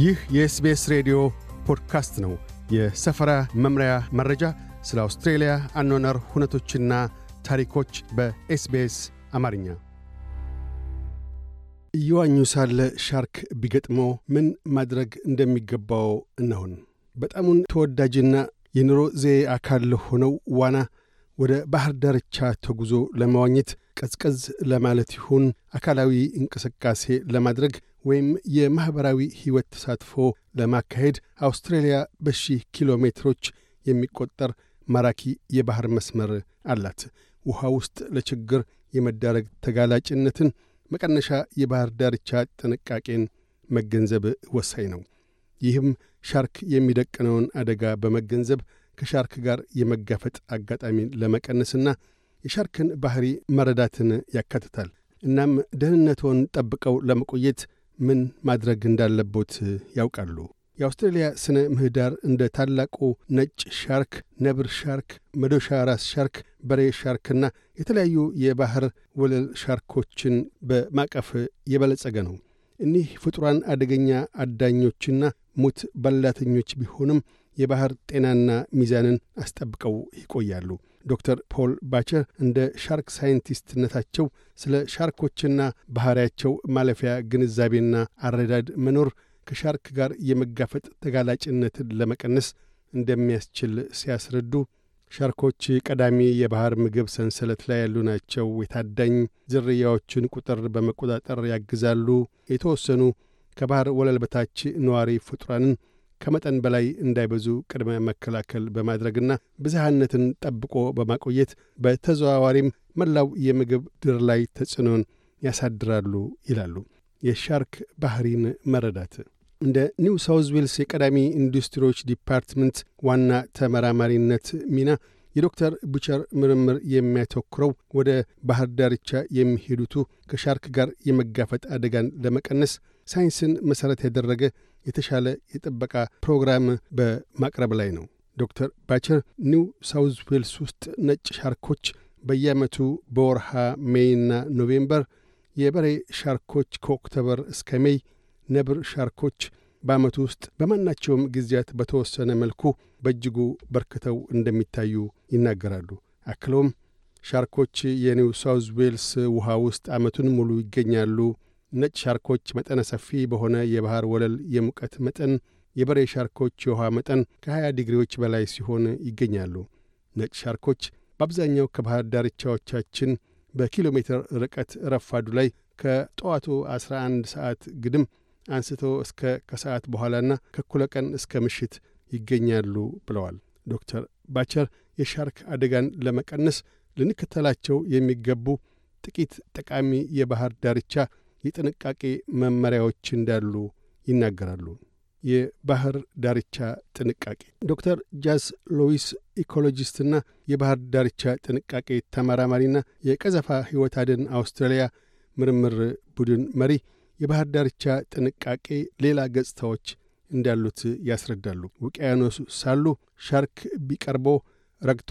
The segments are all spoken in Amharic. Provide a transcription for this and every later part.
ይህ የ SBS ሬዲዮ ፖድካስት ነው። የሰፈራ መምሪያ መረጃ፣ ስለ አውስትሬልያ አኗኗር ሁነቶችና ታሪኮች በ SBS አማርኛ። እየዋኙ ሳለ ሻርክ ቢገጥምዎ ምን ማድረግ እንደሚገባዎ እነሆን። በጣሙን ተወዳጅና የኑሮ ዘዬ አካል ሆነው ዋና ወደ ባህር ዳርቻ ተጉዞ ለመዋኘት ቀዝቀዝ ለማለት ይሁን አካላዊ እንቅስቃሴ ለማድረግ ወይም የማኅበራዊ ሕይወት ተሳትፎ ለማካሄድ አውስትራሊያ በሺህ ኪሎ ሜትሮች የሚቈጠር ማራኪ የባሕር መስመር አላት። ውሃ ውስጥ ለችግር የመዳረግ ተጋላጭነትን መቀነሻ የባሕር ዳርቻ ጥንቃቄን መገንዘብ ወሳኝ ነው። ይህም ሻርክ የሚደቅነውን አደጋ በመገንዘብ ከሻርክ ጋር የመጋፈጥ አጋጣሚን ለመቀነስና የሻርክን ባሕሪ መረዳትን ያካትታል። እናም ደህንነቶን ጠብቀው ለመቆየት ምን ማድረግ እንዳለቦት ያውቃሉ? የአውስትሬልያ ስነ ምህዳር እንደ ታላቁ ነጭ ሻርክ፣ ነብር ሻርክ፣ መዶሻ ራስ ሻርክ፣ በሬ ሻርክና የተለያዩ የባሕር ወለል ሻርኮችን በማቀፍ የበለጸገ ነው። እኒህ ፍጡራን አደገኛ አዳኞችና ሙት በላተኞች ቢሆንም የባሕር ጤናና ሚዛንን አስጠብቀው ይቆያሉ። ዶክተር ፖል ባቸር እንደ ሻርክ ሳይንቲስትነታቸው ስለ ሻርኮችና ባሕሪያቸው ማለፊያ ግንዛቤና አረዳድ መኖር ከሻርክ ጋር የመጋፈጥ ተጋላጭነትን ለመቀነስ እንደሚያስችል ሲያስረዱ ሻርኮች ቀዳሚ የባሕር ምግብ ሰንሰለት ላይ ያሉ ናቸው። የታዳኝ ዝርያዎችን ቁጥር በመቆጣጠር ያግዛሉ። የተወሰኑ ከባሕር ወለል በታች ነዋሪ ፍጡራንን ከመጠን በላይ እንዳይበዙ ቅድመ መከላከል በማድረግና ብዝሃነትን ጠብቆ በማቆየት በተዘዋዋሪም መላው የምግብ ድር ላይ ተጽዕኖን ያሳድራሉ ይላሉ። የሻርክ ባሕሪን መረዳት እንደ ኒው ሳውዝ ዌልስ የቀዳሚ ኢንዱስትሪዎች ዲፓርትመንት ዋና ተመራማሪነት ሚና የዶክተር ቡቸር ምርምር የሚያተኩረው ወደ ባሕር ዳርቻ የሚሄዱቱ ከሻርክ ጋር የመጋፈጥ አደጋን ለመቀነስ ሳይንስን መሠረት ያደረገ የተሻለ የጥበቃ ፕሮግራም በማቅረብ ላይ ነው። ዶክተር ባቸር ኒው ሳውዝ ዌልስ ውስጥ ነጭ ሻርኮች በየዓመቱ በወርሃ ሜይና ኖቬምበር፣ የበሬ ሻርኮች ከኦክቶበር እስከ ሜይ፣ ነብር ሻርኮች በዓመቱ ውስጥ በማናቸውም ጊዜያት በተወሰነ መልኩ በእጅጉ በርክተው እንደሚታዩ ይናገራሉ። አክለውም ሻርኮች የኒው ሳውዝ ዌልስ ውሃ ውስጥ ዓመቱን ሙሉ ይገኛሉ። ነጭ ሻርኮች መጠነ ሰፊ በሆነ የባሕር ወለል የሙቀት መጠን፣ የበሬ ሻርኮች የውሃ መጠን ከ20 ዲግሪዎች በላይ ሲሆን ይገኛሉ። ነጭ ሻርኮች በአብዛኛው ከባሕር ዳርቻዎቻችን በኪሎ ሜትር ርቀት ረፋዱ ላይ ከጠዋቱ 11 ሰዓት ግድም አንስቶ እስከ ከሰዓት በኋላና ከእኩለ ቀን እስከ ምሽት ይገኛሉ ብለዋል። ዶክተር ባቸር የሻርክ አደጋን ለመቀነስ ልንከተላቸው የሚገቡ ጥቂት ጠቃሚ የባሕር ዳርቻ የጥንቃቄ መመሪያዎች እንዳሉ ይናገራሉ። የባሕር ዳርቻ ጥንቃቄ ዶክተር ጃስ ሎዊስ ecologist ና የባሕር ዳርቻ ጥንቃቄ ተመራማሪና የቀዘፋ ሕይወት አድን አውስትራሊያ ምርምር ቡድን መሪ የባሕር ዳርቻ ጥንቃቄ ሌላ ገጽታዎች እንዳሉት ያስረዳሉ። ውቅያኖስ ሳሉ ሻርክ ቢቀርቦ ረግቶ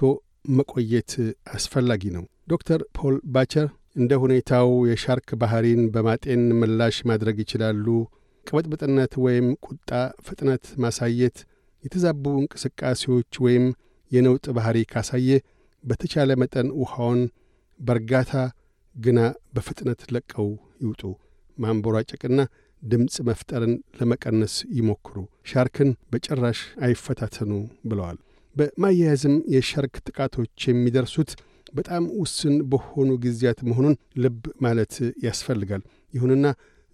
መቆየት አስፈላጊ ነው። ዶክተር ፖል ባቸር እንደ ሁኔታው የሻርክ ባሕሪን በማጤን ምላሽ ማድረግ ይችላሉ። ቅበጥብጥነት ወይም ቁጣ፣ ፍጥነት ማሳየት፣ የተዛቡ እንቅስቃሴዎች ወይም የነውጥ ባሕሪ ካሳየ በተቻለ መጠን ውሃውን በእርጋታ ግና በፍጥነት ለቀው ይውጡ። ማንቦራጨቅና ድምፅ መፍጠርን ለመቀነስ ይሞክሩ። ሻርክን በጭራሽ አይፈታተኑ ብለዋል። በማያያዝም የሻርክ ጥቃቶች የሚደርሱት በጣም ውስን በሆኑ ጊዜያት መሆኑን ልብ ማለት ያስፈልጋል። ይሁንና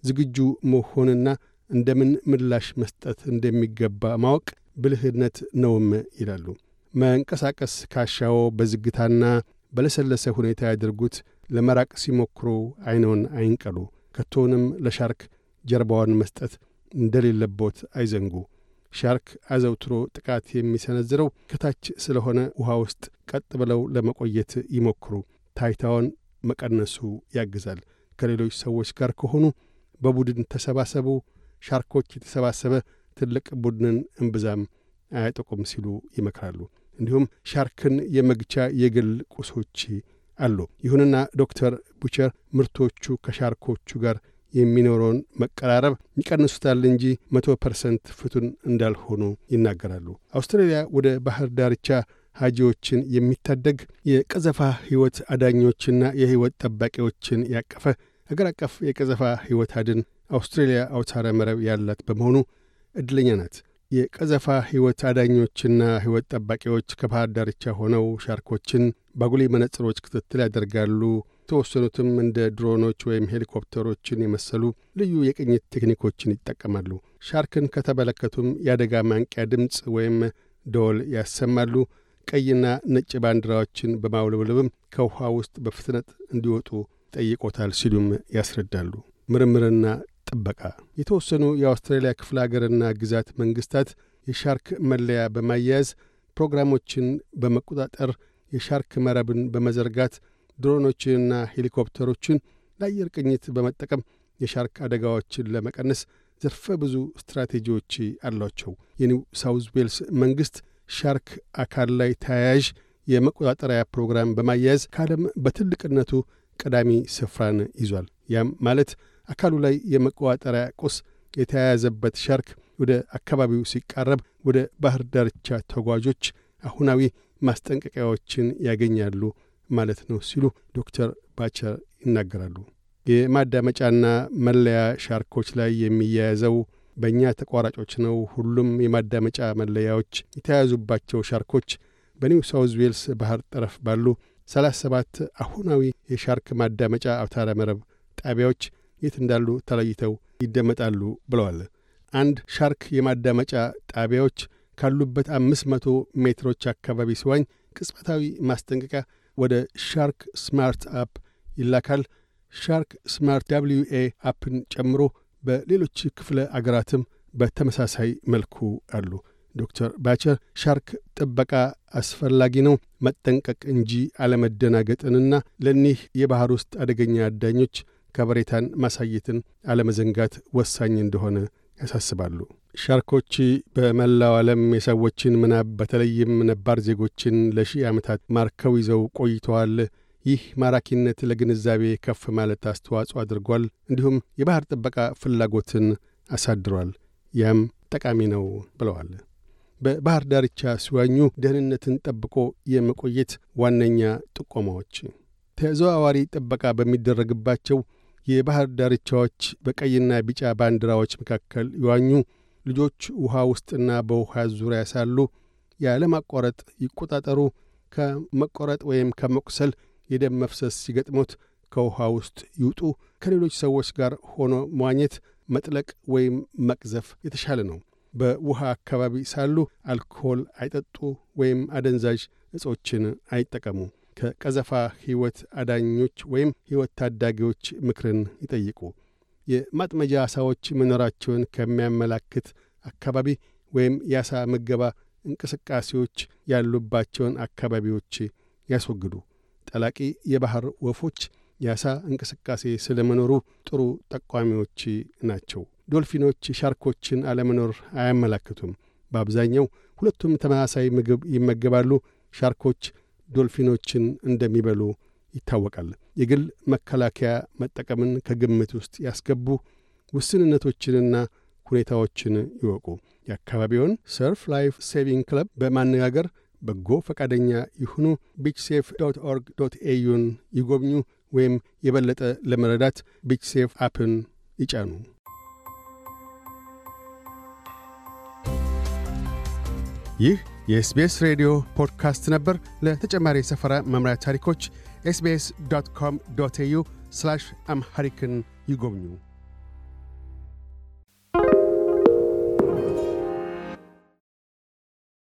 ዝግጁ መሆንና እንደምን ምላሽ መስጠት እንደሚገባ ማወቅ ብልህነት ነውም ይላሉ። መንቀሳቀስ ካሻዎ በዝግታና በለሰለሰ ሁኔታ ያድርጉት። ለመራቅ ሲሞክሩ ዐይንዎን አይንቀሉ። ከቶውንም ለሻርክ ጀርባዋን መስጠት እንደሌለቦት አይዘንጉ። ሻርክ አዘውትሮ ጥቃት የሚሰነዝረው ከታች ስለሆነ ውሃ ውስጥ ቀጥ ብለው ለመቆየት ይሞክሩ። ታይታውን መቀነሱ ያግዛል። ከሌሎች ሰዎች ጋር ከሆኑ በቡድን ተሰባሰቡ። ሻርኮች የተሰባሰበ ትልቅ ቡድንን እምብዛም አያጠቁም ሲሉ ይመክራሉ። እንዲሁም ሻርክን የመግቻ የግል ቁሶች አሉ። ይሁንና ዶክተር ቡቸር ምርቶቹ ከሻርኮቹ ጋር የሚኖረውን መቀራረብ ይቀንሱታል እንጂ መቶ ፐርሰንት ፍቱን እንዳልሆኑ ይናገራሉ። አውስትራሊያ ወደ ባህር ዳርቻ ሂያጆችን የሚታደግ የቀዘፋ ሕይወት አዳኞችና የሕይወት ጠባቂዎችን ያቀፈ አገር አቀፍ የቀዘፋ ሕይወት አድን አውስትሬልያ አውታረ መረብ ያላት በመሆኑ ዕድለኛ ናት። የቀዘፋ ሕይወት አዳኞችና ሕይወት ጠባቂዎች ከባህር ዳርቻ ሆነው ሻርኮችን ባጉሊ መነጽሮች ክትትል ያደርጋሉ። የተወሰኑትም እንደ ድሮኖች ወይም ሄሊኮፕተሮችን የመሰሉ ልዩ የቅኝት ቴክኒኮችን ይጠቀማሉ። ሻርክን ከተመለከቱም የአደጋ ማንቂያ ድምፅ ወይም ደወል ያሰማሉ። ቀይና ነጭ ባንዲራዎችን በማውለብለብም ከውኃ ውስጥ በፍጥነት እንዲወጡ ጠይቆታል ሲሉም ያስረዳሉ። ምርምርና ጥበቃ የተወሰኑ የአውስትራሊያ ክፍለ አገርና ግዛት መንግሥታት የሻርክ መለያ በማያያዝ ፕሮግራሞችን በመቆጣጠር የሻርክ መረብን በመዘርጋት ድሮኖችንና ሄሊኮፕተሮችን ለአየር ቅኝት በመጠቀም የሻርክ አደጋዎችን ለመቀነስ ዘርፈ ብዙ ስትራቴጂዎች አሏቸው። የኒው ሳውዝ ዌልስ መንግሥት ሻርክ አካል ላይ ተያያዥ የመቆጣጠሪያ ፕሮግራም በማያያዝ ከዓለም በትልቅነቱ ቀዳሚ ስፍራን ይዟል። ያም ማለት አካሉ ላይ የመቆጣጠሪያ ቁስ የተያያዘበት ሻርክ ወደ አካባቢው ሲቃረብ ወደ ባህር ዳርቻ ተጓዦች አሁናዊ ማስጠንቀቂያዎችን ያገኛሉ ማለት ነው ሲሉ ዶክተር ባቸር ይናገራሉ። የማዳመጫና መለያ ሻርኮች ላይ የሚያያዘው በእኛ ተቋራጮች ነው። ሁሉም የማዳመጫ መለያዎች የተያያዙባቸው ሻርኮች በኒው ሳውዝ ዌልስ ባህር ጠረፍ ባሉ 37 አሁናዊ የሻርክ ማዳመጫ አውታረ መረብ ጣቢያዎች የት እንዳሉ ተለይተው ይደመጣሉ ብለዋል። አንድ ሻርክ የማዳመጫ ጣቢያዎች ካሉበት አምስት መቶ ሜትሮች አካባቢ ሲዋኝ ቅጽበታዊ ማስጠንቀቂያ ወደ SharkSmart app ይላካል። SharkSmart WA app ን ጨምሮ በሌሎች ክፍለ አገራትም በተመሳሳይ መልኩ አሉ። ዶክተር ባቸር ሻርክ ጥበቃ አስፈላጊ ነው፣ መጠንቀቅ እንጂ አለመደናገጥንና ለኒህ የባሕር ውስጥ አደገኛ አዳኞች ከበሬታን ማሳየትን አለመዘንጋት ወሳኝ እንደሆነ ያሳስባሉ። ሻርኮች በመላው ዓለም የሰዎችን ምናብ በተለይም ነባር ዜጎችን ለሺህ ዓመታት ማርከው ይዘው ቆይተዋል። ይህ ማራኪነት ለግንዛቤ ከፍ ማለት አስተዋጽኦ አድርጓል። እንዲሁም የባሕር ጥበቃ ፍላጎትን አሳድሯል። ያም ጠቃሚ ነው ብለዋል። በባሕር ዳርቻ ሲዋኙ ደህንነትን ጠብቆ የመቆየት ዋነኛ ጥቆማዎች ተዘዋዋሪ ጥበቃ በሚደረግባቸው የባሕር ዳርቻዎች በቀይና ቢጫ ባንዲራዎች መካከል ይዋኙ። ልጆች ውኃ ውስጥና በውኃ ዙሪያ ሳሉ ያለማቋረጥ ይቆጣጠሩ። ከመቆረጥ ወይም ከመቁሰል የደም መፍሰስ ሲገጥሞት ከውኃ ውስጥ ይውጡ። ከሌሎች ሰዎች ጋር ሆኖ መዋኘት፣ መጥለቅ ወይም መቅዘፍ የተሻለ ነው። በውሃ አካባቢ ሳሉ አልኮል አይጠጡ ወይም አደንዛዥ እጾችን አይጠቀሙ። ከቀዘፋ ሕይወት አዳኞች ወይም ሕይወት ታዳጊዎች ምክርን ይጠይቁ። የማጥመጃ ዓሣዎች መኖራቸውን ከሚያመላክት አካባቢ ወይም የዓሣ ምገባ እንቅስቃሴዎች ያሉባቸውን አካባቢዎች ያስወግዱ። ጠላቂ የባሕር ወፎች የዓሣ እንቅስቃሴ ስለ መኖሩ ጥሩ ጠቋሚዎች ናቸው። ዶልፊኖች ሻርኮችን አለመኖር አያመላክቱም። በአብዛኛው ሁለቱም ተመሳሳይ ምግብ ይመገባሉ። ሻርኮች ዶልፊኖችን እንደሚበሉ ይታወቃል። የግል መከላከያ መጠቀምን ከግምት ውስጥ ያስገቡ። ውስንነቶችንና ሁኔታዎችን ይወቁ። የአካባቢውን Surf Life Saving club በማነጋገር በጎ ፈቃደኛ ይሁኑ። BeachSafe dot org dot au ን ይጎብኙ፣ ወይም የበለጠ ለመረዳት BeachSafe app ን ይጫኑ። ይህ የ SBS ሬዲዮ ፖድካስት ነበር። ለተጨማሪ የሰፈራ መምሪያ ታሪኮች SBS dot com dot au አምሐሪክን ይጎብኙ።